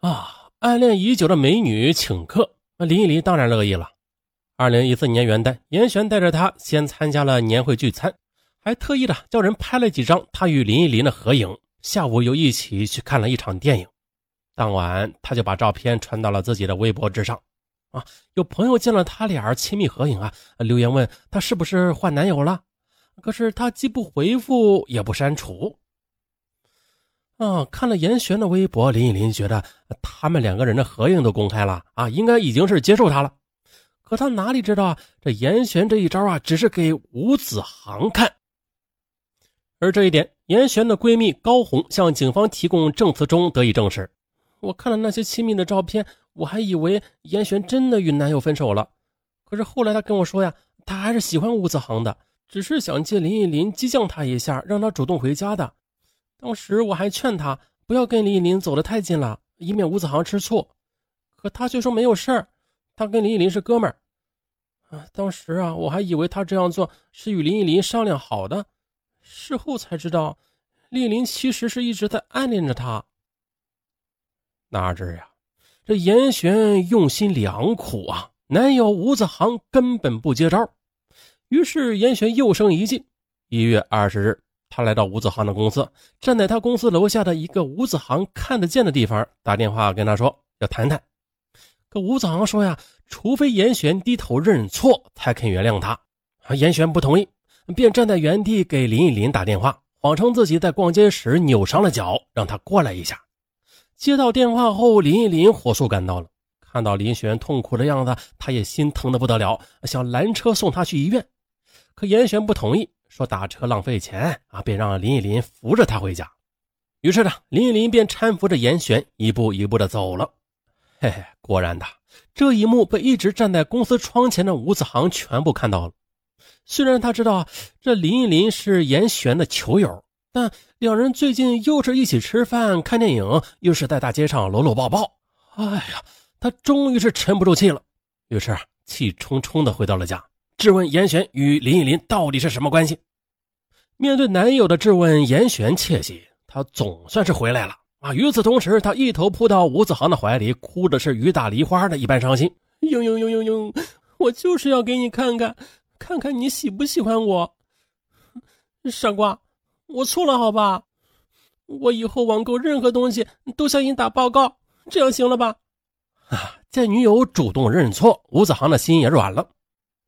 啊，暗恋已久的美女请客，那林依林当然乐意了。二零一四年元旦，严选带着她先参加了年会聚餐，还特意的叫人拍了几张他与林依林的合影。下午又一起去看了一场电影。当晚，他就把照片传到了自己的微博之上。啊，有朋友见了他俩亲密合影啊，留言问他是不是换男友了。可是他既不回复，也不删除。啊，看了严璇的微博，林依林觉得他们两个人的合影都公开了啊，应该已经是接受他了。可他哪里知道，这严璇这一招啊，只是给吴子航看。而这一点，严璇的闺蜜高红向警方提供证词中得以证实。我看了那些亲密的照片，我还以为严璇真的与男友分手了。可是后来她跟我说呀，她还是喜欢吴子航的，只是想借林依林激将他一下，让他主动回家的。当时我还劝他不要跟林依林走得太近了，以免吴子航吃醋。可他却说没有事儿。他跟林依林是哥们儿，啊，当时啊，我还以为他这样做是与林依林商量好的，事后才知道，林依林其实是一直在暗恋着他。哪知呀，这严璇用心良苦啊，男友吴子航根本不接招，于是严璇又生一计。一月二十日，他来到吴子航的公司，站在他公司楼下的一个吴子航看得见的地方，打电话跟他说要谈谈。可吴子航说呀，除非严璇低头认错，才肯原谅他。啊，严璇不同意，便站在原地给林依林打电话，谎称自己在逛街时扭伤了脚，让他过来一下。接到电话后，林依林火速赶到了，看到林璇痛苦的样子，他也心疼的不得了，想拦车送他去医院。可严璇不同意，说打车浪费钱啊，便让林依林扶着他回家。于是呢，林依林便搀扶着严璇一步一步的走了。嘿嘿，果然的，这一幕被一直站在公司窗前的吴子航全部看到了。虽然他知道这林依林是严璇的球友，但两人最近又是一起吃饭、看电影，又是在大街上搂搂抱抱。哎呀，他终于是沉不住气了，于是气冲冲的回到了家，质问严璇与林依林到底是什么关系。面对男友的质问，严璇窃喜，他总算是回来了。啊！与此同时，他一头扑到吴子航的怀里，哭的是雨打梨花的一般伤心。嘤嘤嘤嘤嘤！我就是要给你看看，看看你喜不喜欢我。傻瓜，我错了，好吧？我以后网购任何东西都向你打报告，这样行了吧？啊！见女友主动认错，吴子航的心也软了。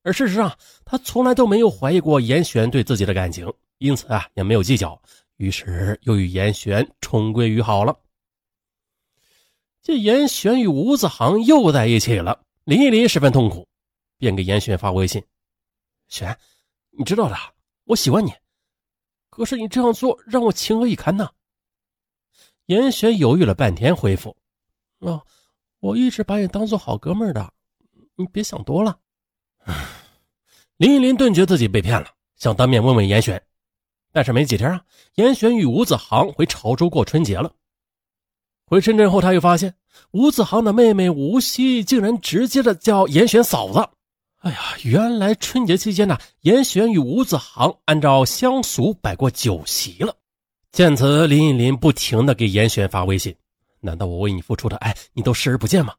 而事实上，他从来都没有怀疑过严璇对自己的感情，因此啊，也没有计较。于是又与严璇重归于好了。这严璇与吴子航又在一起了，林依林十分痛苦，便给严璇发微信：“璇，你知道的，我喜欢你，可是你这样做让我情何以堪呢？”严璇犹豫了半天，回复：“哦，我一直把你当做好哥们的，你别想多了。”林依林顿觉自己被骗了，想当面问问严璇。但是没几天啊，严选与吴子航回潮州过春节了。回深圳后，他又发现吴子航的妹妹吴曦竟然直接的叫严选嫂子。哎呀，原来春节期间呢，严选与吴子航按照乡俗摆过酒席了。见此，林依林不停的给严选发微信：“难道我为你付出的爱，你都视而不见吗？”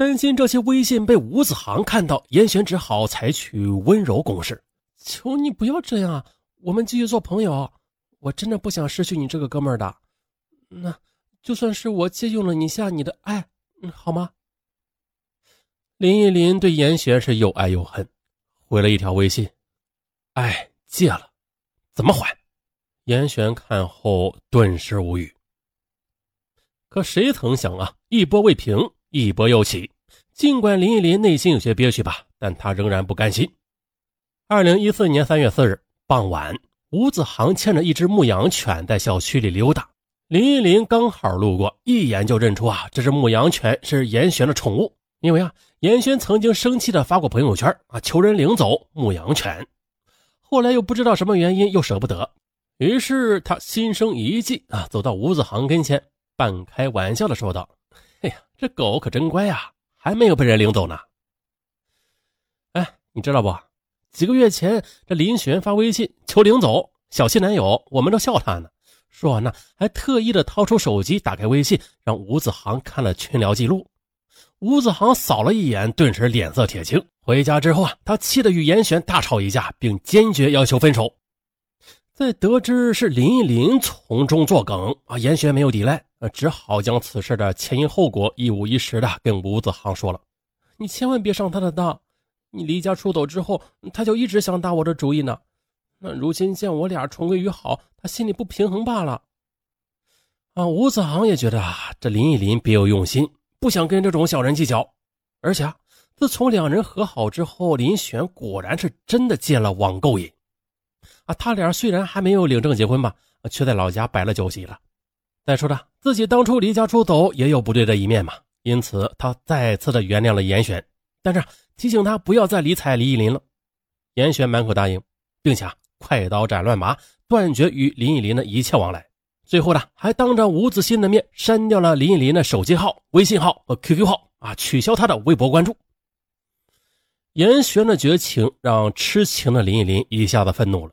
担心这些微信被吴子航看到，严选只好采取温柔攻势：“求你不要这样啊！”我们继续做朋友，我真的不想失去你这个哥们儿的。那就算是我借用了一下你的爱，嗯，好吗？林依林对严璇是又爱又恨，回了一条微信：“爱借了，怎么还？”严璇看后顿时无语。可谁曾想啊，一波未平，一波又起。尽管林依林内心有些憋屈吧，但她仍然不甘心。二零一四年三月四日。傍晚，吴子航牵着一只牧羊犬在小区里溜达。林依林刚好路过，一眼就认出啊，这只牧羊犬是严璇的宠物。因为啊，严轩曾经生气的发过朋友圈啊，求人领走牧羊犬。后来又不知道什么原因，又舍不得，于是他心生一计啊，走到吴子航跟前，半开玩笑的说道：“哎呀，这狗可真乖呀，还没有被人领走呢。哎，你知道不？”几个月前，这林璇发微信求领走，小气男友，我们都笑他呢，说完呢，还特意的掏出手机，打开微信，让吴子航看了群聊记录。吴子航扫了一眼，顿时脸色铁青。回家之后啊，他气得与严璇大吵一架，并坚决要求分手。在得知是林依林从中作梗啊，严璇没有抵赖，只好将此事的前因后果一五一十的跟吴子航说了。你千万别上他的当，你离家出走之后，他就一直想打我的主意呢。那如今见我俩重归于好，他心里不平衡罢了。啊，吴子航也觉得啊，这林依林别有用心，不想跟这种小人计较。而且啊，自从两人和好之后，林璇果然是真的戒了网购瘾。啊，他俩虽然还没有领证结婚吧，却在老家摆了酒席了。再说着，自己当初离家出走也有不对的一面嘛，因此他再次的原谅了严选，但是提醒他不要再理睬林依林了。严选满口答应，并且。快刀斩乱麻，断绝与林依林的一切往来。最后呢，还当着吴子欣的面删掉了林依林的手机号、微信号和 QQ 号啊，取消他的微博关注。严玄的绝情让痴情的林依林一下子愤怒了，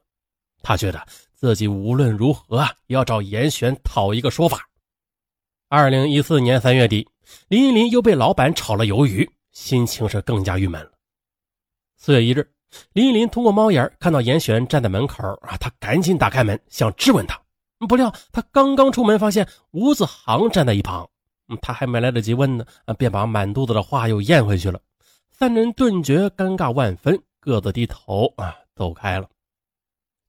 他觉得自己无论如何啊，也要找严玄讨一个说法。二零一四年三月底，林依林又被老板炒了鱿鱼，心情是更加郁闷了。四月一日。林依林通过猫眼看到严璇站在门口啊，他赶紧打开门想质问他，不料他刚刚出门，发现吴子航站在一旁，他还没来得及问呢，便把满肚子的话又咽回去了。三人顿觉尴尬万分，各自低头啊走开了。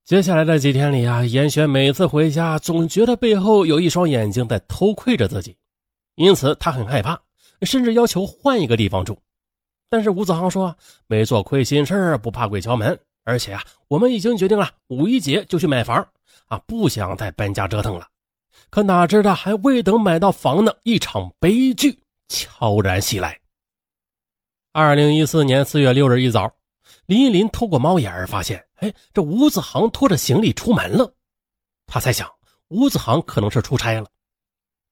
接下来的几天里啊，严选每次回家总觉得背后有一双眼睛在偷窥着自己，因此他很害怕，甚至要求换一个地方住。但是吴子航说：“没做亏心事不怕鬼敲门。而且啊，我们已经决定了，五一节就去买房啊，不想再搬家折腾了。可哪知道还未等买到房呢，一场悲剧悄然袭来。二零一四年四月六日一早，林依林透过猫眼儿发现，哎，这吴子航拖着行李出门了。他猜想，吴子航可能是出差了。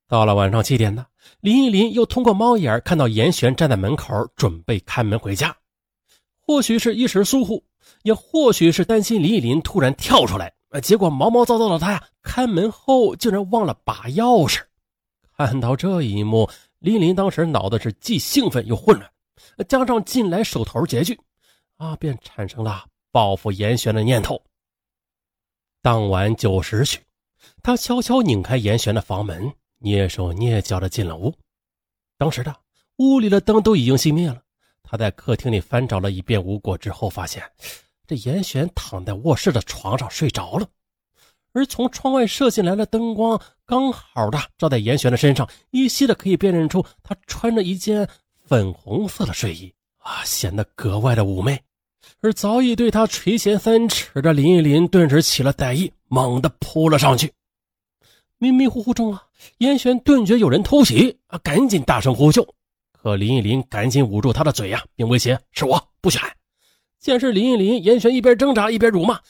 到了晚上七点呢，林依林又通过猫眼儿看到严璇站在门口，准备开门回家。或许是一时疏忽，也或许是担心林依林突然跳出来，结果毛毛躁躁的他呀，开门后竟然忘了拔钥匙。看到这一幕，林依林当时脑子是既兴奋又混乱，加上近来手头拮据，啊，便产生了报复严玄的念头。当晚九时许，他悄悄拧开严玄的房门。蹑手蹑脚的进了屋，当时的屋里的灯都已经熄灭了。他在客厅里翻找了一遍无果之后，发现这严选躺在卧室的床上睡着了，而从窗外射进来的灯光刚好的照在严选的身上，依稀的可以辨认出他穿着一件粉红色的睡衣啊，显得格外的妩媚。而早已对他垂涎三尺的林依林顿时起了歹意，猛地扑了上去。迷迷糊糊中啊，严玄顿觉有人偷袭啊，赶紧大声呼救。可林依林赶紧捂住他的嘴呀，并威胁：“是我，不许喊！”见是林依林，严玄一边挣扎一边辱骂：“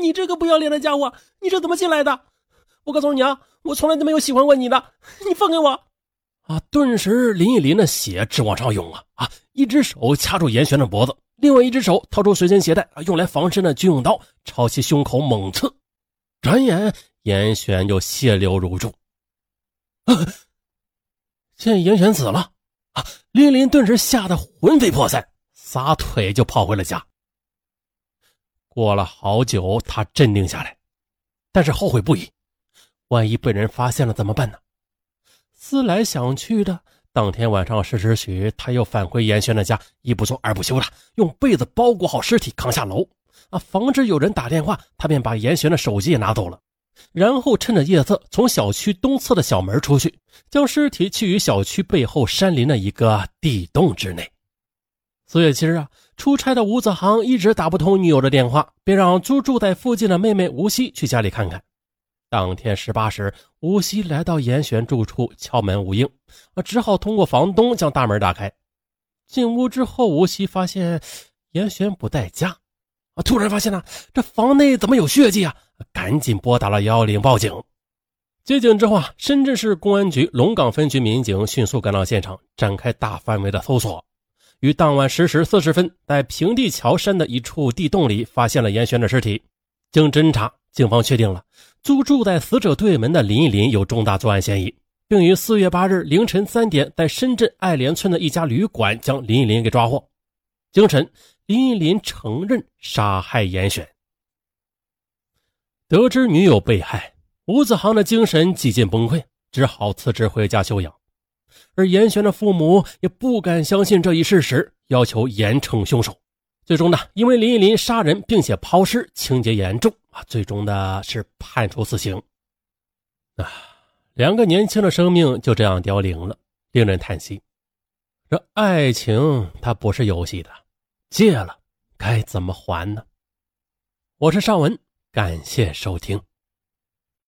你这个不要脸的家伙，你是怎么进来的？我告诉你啊，我从来都没有喜欢过你的，你放开我！”啊！顿时林依林的血直往上涌啊啊！一只手掐住严玄的脖子，另外一只手掏出随身携带啊用来防身的军用刀，朝其胸口猛刺。转眼。严选就血流如注，见严选死了啊！林林顿时吓得魂飞魄散，撒腿就跑回了家。过了好久，他镇定下来，但是后悔不已。万一被人发现了怎么办呢？思来想去的，当天晚上十时许，他又返回严轩的家，一不做二不休的用被子包裹好尸体，扛下楼啊，防止有人打电话。他便把严轩的手机也拿走了。然后趁着夜色，从小区东侧的小门出去，将尸体弃于小区背后山林的一个地洞之内。四月七日啊，出差的吴子航一直打不通女友的电话，便让租住在附近的妹妹吴曦去家里看看。当天十八时，吴曦来到严选住处，敲门无应，啊，只好通过房东将大门打开。进屋之后，吴曦发现严选不在家。啊！突然发现呢，这房内怎么有血迹啊？赶紧拨打了幺幺零报警。接警之后，深圳市公安局龙岗分局民警迅速赶到现场，展开大范围的搜索。于当晚十时四十分，在平地桥山的一处地洞里发现了严轩的尸体。经侦查，警方确定了租住在死者对门的林依林有重大作案嫌疑，并于四月八日凌晨三点在深圳爱联村的一家旅馆将林依林给抓获。经审，林依林承认杀害严选。得知女友被害，吴子航的精神几近崩溃，只好辞职回家休养。而严选的父母也不敢相信这一事实，要求严惩凶手。最终呢，因为林依林杀人并且抛尸，情节严重啊，最终呢是判处死刑。啊，两个年轻的生命就这样凋零了，令人叹息。这爱情它不是游戏的，借了该怎么还呢？我是尚文，感谢收听。